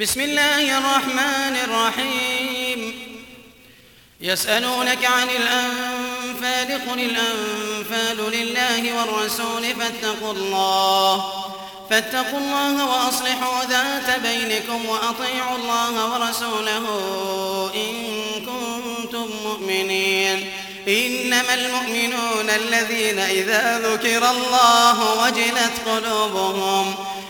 بسم الله الرحمن الرحيم. يسألونك عن الأنفال قل الأنفال لله والرسول فاتقوا الله. فاتقوا الله وأصلحوا ذات بينكم وأطيعوا الله ورسوله إن كنتم مؤمنين. إنما المؤمنون الذين إذا ذكر الله وجلت قلوبهم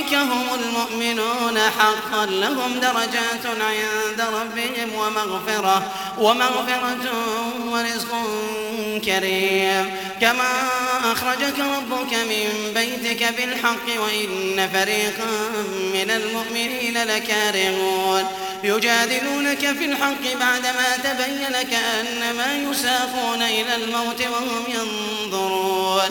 أولئك هم المؤمنون حقا لهم درجات عند ربهم ومغفرة ومغفرة ورزق كريم. كما أخرجك ربك من بيتك بالحق وإن فريقا من المؤمنين لكارهون. يجادلونك في الحق بعدما تبين كأنما يساقون إلى الموت وهم ينظرون.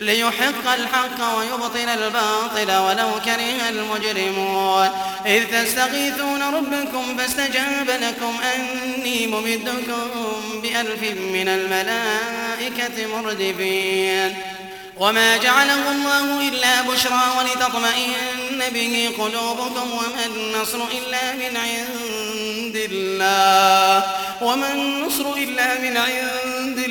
ليحق الحق ويبطل الباطل ولو كره المجرمون. إذ تستغيثون ربكم فاستجاب لكم أني ممدكم بألف من الملائكة مردفين. وما جعله الله إلا بشرى ولتطمئن به قلوبكم وما النصر إلا من عند الله. وما النصر إلا من عند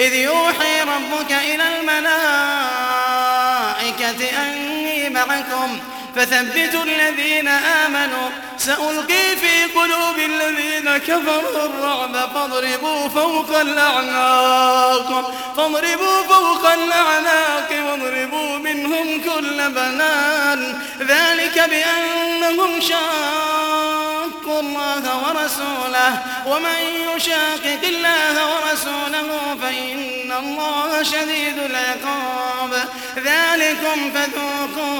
إذ يوحي ربك إلى الملائكة أني معكم. فثبتوا الذين آمنوا. سألقي في قلوب الذين كفروا الرعب. فاضربوا فوق الأعناق. فاضربوا فوق الأعناق واضربوا منهم كل بنان. ذلك بأنهم شاقوا الله ورسوله. ومن يشاقق الله ورسوله فإن الله شديد العقاب. ذلكم فذوقوه وأن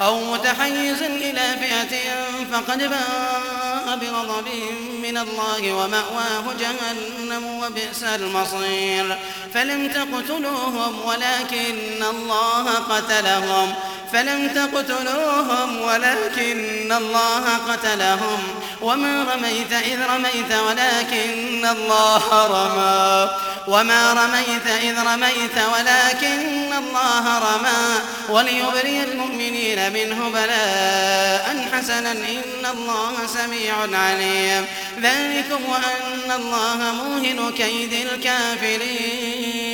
أو متحيزا إلى فئة فقد باء بغضب من الله ومأواه جهنم وبئس المصير. فلم تقتلوهم ولكن الله قتلهم. فلم تقتلوهم ولكن الله قتلهم. وما رميت إذ رميت ولكن الله رمى. وما رميت إذ رميت ولكن الله رمى. وليبري المؤمنين منه بلاء حسنا. إن الله سميع عليم. ذلكم وأن الله موهن كيد الكافرين.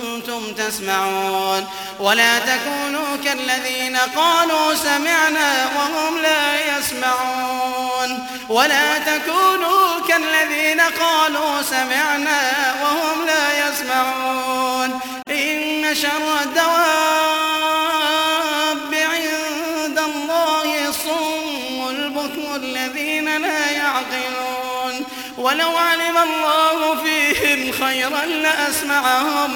كنتم تسمعون ولا تكونوا كالذين قالوا سمعنا وهم لا يسمعون ولا تكونوا كالذين قالوا سمعنا وهم لا يسمعون إن شر الدواب عند الله صم البكم الذين لا يعقلون ولو علم الله فيهم خيرا لأسمعهم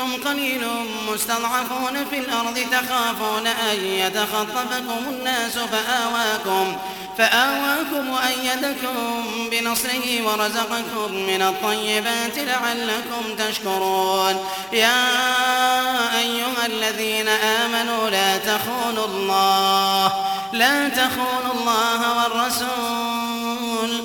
قليل مستضعفون في الأرض تخافون أن يتخطفكم الناس فآواكم فآواكم وأيدكم بنصره ورزقكم من الطيبات لعلكم تشكرون. يا أيها الذين آمنوا لا تخونوا الله لا تخونوا الله والرسول.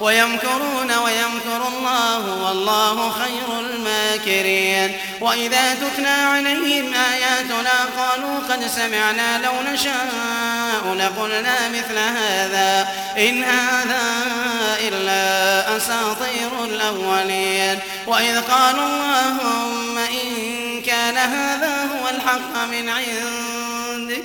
ويمكرون ويمكر الله والله خير الماكرين وإذا تتلى عليهم آياتنا قالوا قد سمعنا لو نشاء لقلنا مثل هذا إن هذا إلا أساطير الأولين وإذ قالوا اللهم إن كان هذا هو الحق من عندك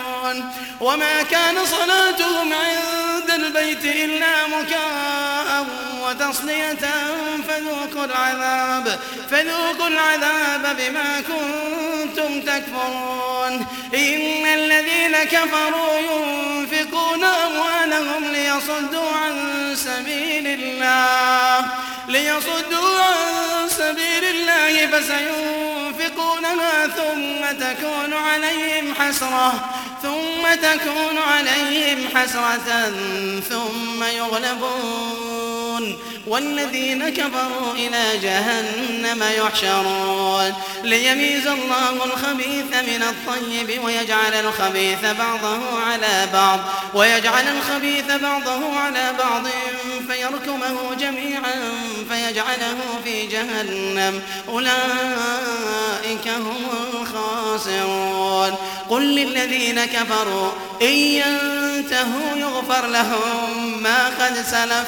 وما كان صلاتهم عند البيت إلا مكاء وتصلية فذوقوا العذاب فذوقوا العذاب بما كنتم تكفرون. إن الذين كفروا ينفقون أموالهم ليصدوا عن سبيل الله. ليصدوا عن سبيل الله فسينفقونها ثم تكون عليهم حسرة ثم تكون عليهم حسرة ثم يغلبون. والذين كفروا إلى جهنم يحشرون. ليميز الله الخبيث من الطيب ويجعل الخبيث بعضه على بعض ويجعل الخبيث بعضه على بعض فيركمه جميعا فيجعله في جهنم. أولئك هم الخاسرون. قل للذين كفروا إن ينتهوا يغفر لهم ما قد سلف.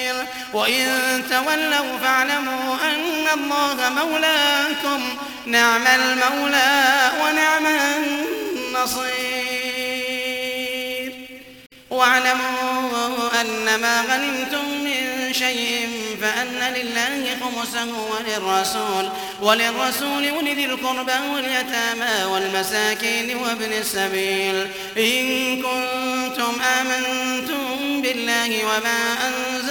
وإن تولوا فاعلموا أن الله مولاكم. نعم المولى ونعم النصير. واعلموا أن ما غنمتم من شيء فأن لله خمسه وللرسول. وللرسول ولذي القربى واليتامى والمساكين وابن السبيل. إن كنتم آمنتم بالله وما أنزلنا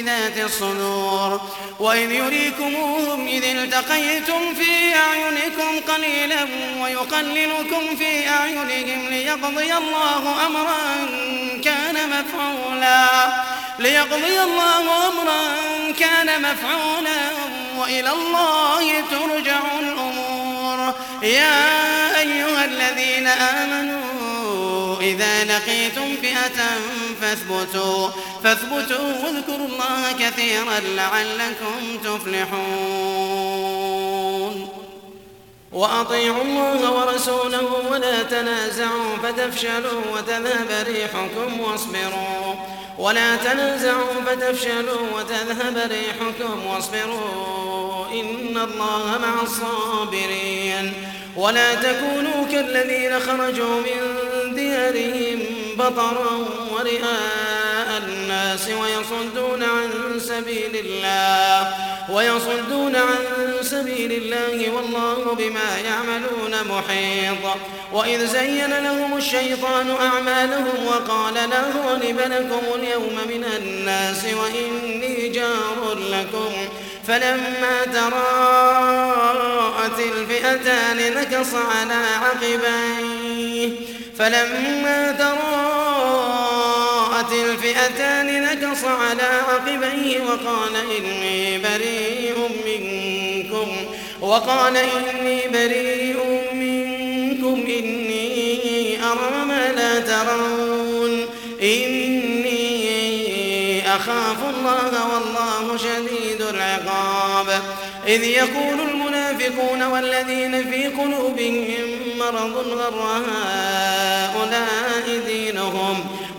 بذات الصدور. وإذ يريكموهم إذ التقيتم في أعينكم قليلا ويقللكم في أعينهم ليقضي الله أمرا كان مفعولا. ليقضي الله أمرا كان مفعولا وإلى الله ترجع الأمور. يا أيها الذين آمنوا إذا لقيتم فئة فاثبتوا. فاثبتوا واذكروا الله كثيرا لعلكم تفلحون. وأطيعوا الله ورسوله ولا تنازعوا فتفشلوا وتذهب ريحكم واصبروا. ولا تنازعوا فتفشلوا وتذهب ريحكم واصبروا. إن الله مع الصابرين. ولا تكونوا كالذين خرجوا من ديارهم بطرا ورئاء الناس ويصدون عن سبيل الله ويصدون عن سبيل الله والله بما يعملون محيط. وإذ زين لهم الشيطان أعمالهم وقال لا غالب لكم اليوم من الناس وإني جار لكم. فلما تراءت الفئتان نكص على عقبيه. فلما تراءت الفئتان نكص على عقبيه وقال إني بريء منكم وقال إني بريء منكم إني أرى ما لا ترون إني أخاف الله والله شديد العقاب. إذ يقول المنافقون والذين في قلوبهم مرض غر هؤلاء دينهم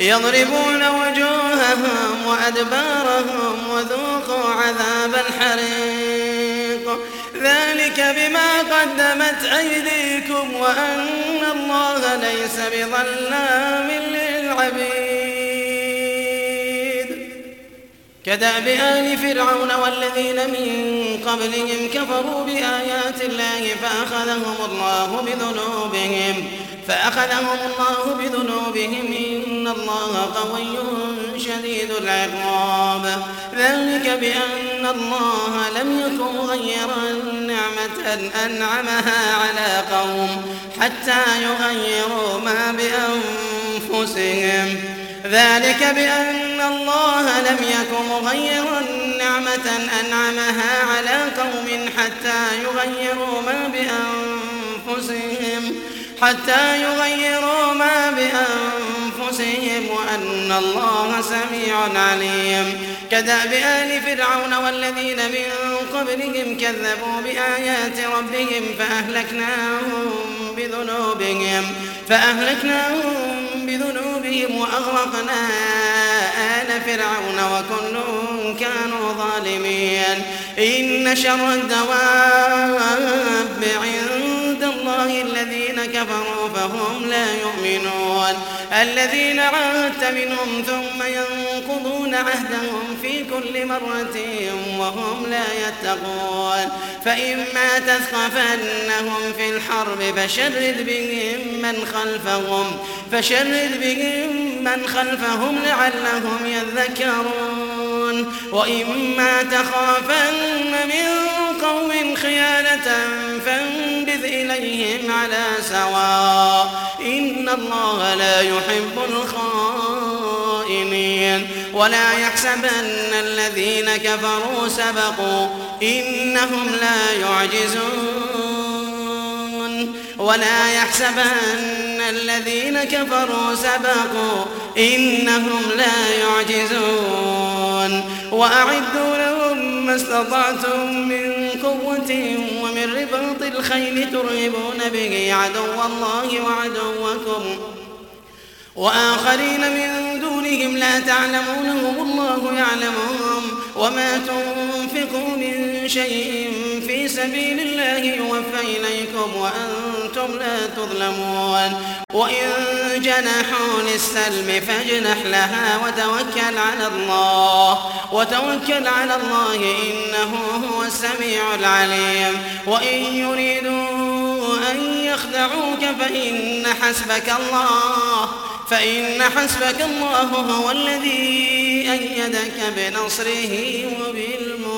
يضربون وجوههم وأدبارهم وذوقوا عذاب الحريق. ذلك بما قدمت أيديكم وأن الله ليس بظلام للعبيد. كدأب آل فرعون والذين من قبلهم كفروا بآيات الله فأخذهم الله بذنوبهم. فأخذهم الله بذنوبهم إن الله قوي شديد العقاب. ذلك بأن الله لم يكن مغيرا نعمة أنعمها على قوم حتى يغيروا ما بأنفسهم. ذلك بأن الله لم يكن مغيرا نعمة أنعمها على قوم حتى يغيروا ما بأنفسهم. حتى يغيروا ما بأنفسهم أنفسهم وأن الله سميع عليم. كدأب آل فرعون والذين من قبلهم كذبوا بآيات ربهم فأهلكناهم بذنوبهم فأهلكناهم بذنوبهم وأغرقنا آل فرعون وكل كانوا ظالمين. إن شر الدواب عند الذين كفروا فهم لا يؤمنون. الذين عاهدت منهم ثم ينقضون عهدهم في كل مرة وهم لا يتقون. فإما تثقفنهم في الحرب فشرد بهم من خلفهم فشرد بهم من خلفهم لعلهم يذكرون. وإما تخافن إليهم على سواء. إن الله لا يحب الخائنين. ولا يحسبن الذين كفروا سبقوا. إنهم لا يعجزون. ولا يحسبن الذين كفروا سبقوا إنهم لا يعجزون وأعدوا لهم ما استطعتم من قوة ومن رباط الخيل ترهبون به عدو الله وعدوكم وآخرين من دونهم لا تعلمونهم الله يعلمهم. وما تنفقوا من شيء في سبيل الله يوفى إليكم وأنتم لا تظلمون. وإن جنحوا للسلم فاجنح لها وتوكل على الله. وتوكل على الله إنه هو السميع العليم. وإن يريدوا أن يخدعوك فإن حسبك الله. فإن حسبك الله هو الذي أيدك بنصره وبالمؤمنين.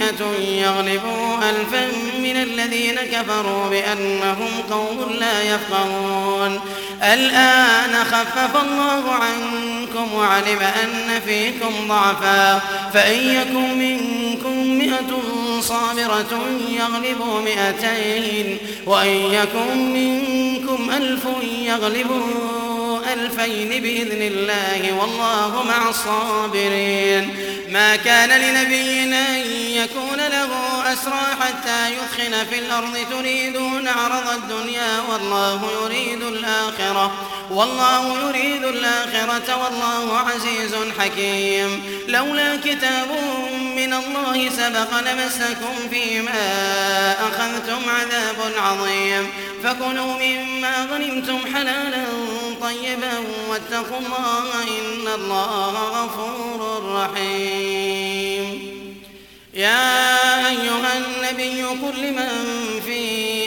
مئة يغلبوا ألفا من الذين كفروا بأنهم قوم لا يفقهون. الآن خفف الله عنكم وعلم أن فيكم ضعفا. فإن يكن منكم مئة صابرة يغلبوا مئتين وإن يكن منكم ألف يغلبوا ألفين بإذن الله والله مع الصابرين. ما كان لنبي أن يكون له أسرى حتى يثخن في الأرض. تريدون عرض الدنيا والله يريد الآخرة. والله يريد الآخرة والله عزيز حكيم. لولا كتاب من الله سبق لمسكم فيما أخذتم عذاب عظيم. فكلوا مما غنمتم حلالا طيبا واتقوا الله إن الله غفور رحيم. يا أيها النبي قل لمن في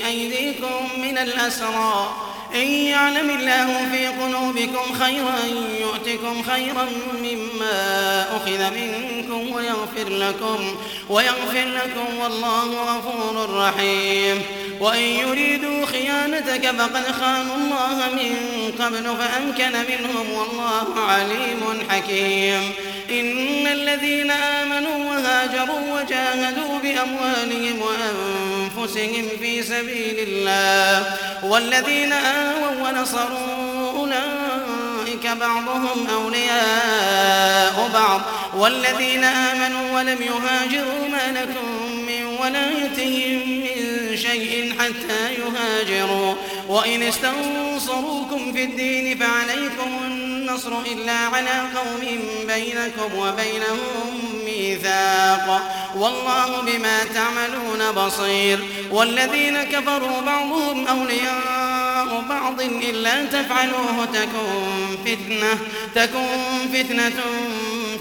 أيديكم من الأسرى إن يعلم الله في قلوبكم خيرا يؤتكم خيرا مما أخذ منكم ويغفر لكم ويغفر لكم والله غفور رحيم. وإن يريدوا خيانتك فقد خانوا الله من قبل فأمكن منهم والله عليم حكيم. إن الذين آمنوا وهاجروا وجاهدوا بأموالهم وأنفسهم في سبيل الله والذين آووا ونصروا أولئك بعضهم أولياء بعض والذين آمنوا ولم يهاجروا ما لكم من ولايتهم من شيء حتى يهاجروا وإن استنصروكم في الدين فعليكم النصر إلا على قوم بينكم وبينهم ميثاق. والله بما تعملون بصير. والذين كفروا بعضهم أولياء بعض إلا تفعلوه تكون فتنة تكون فتنة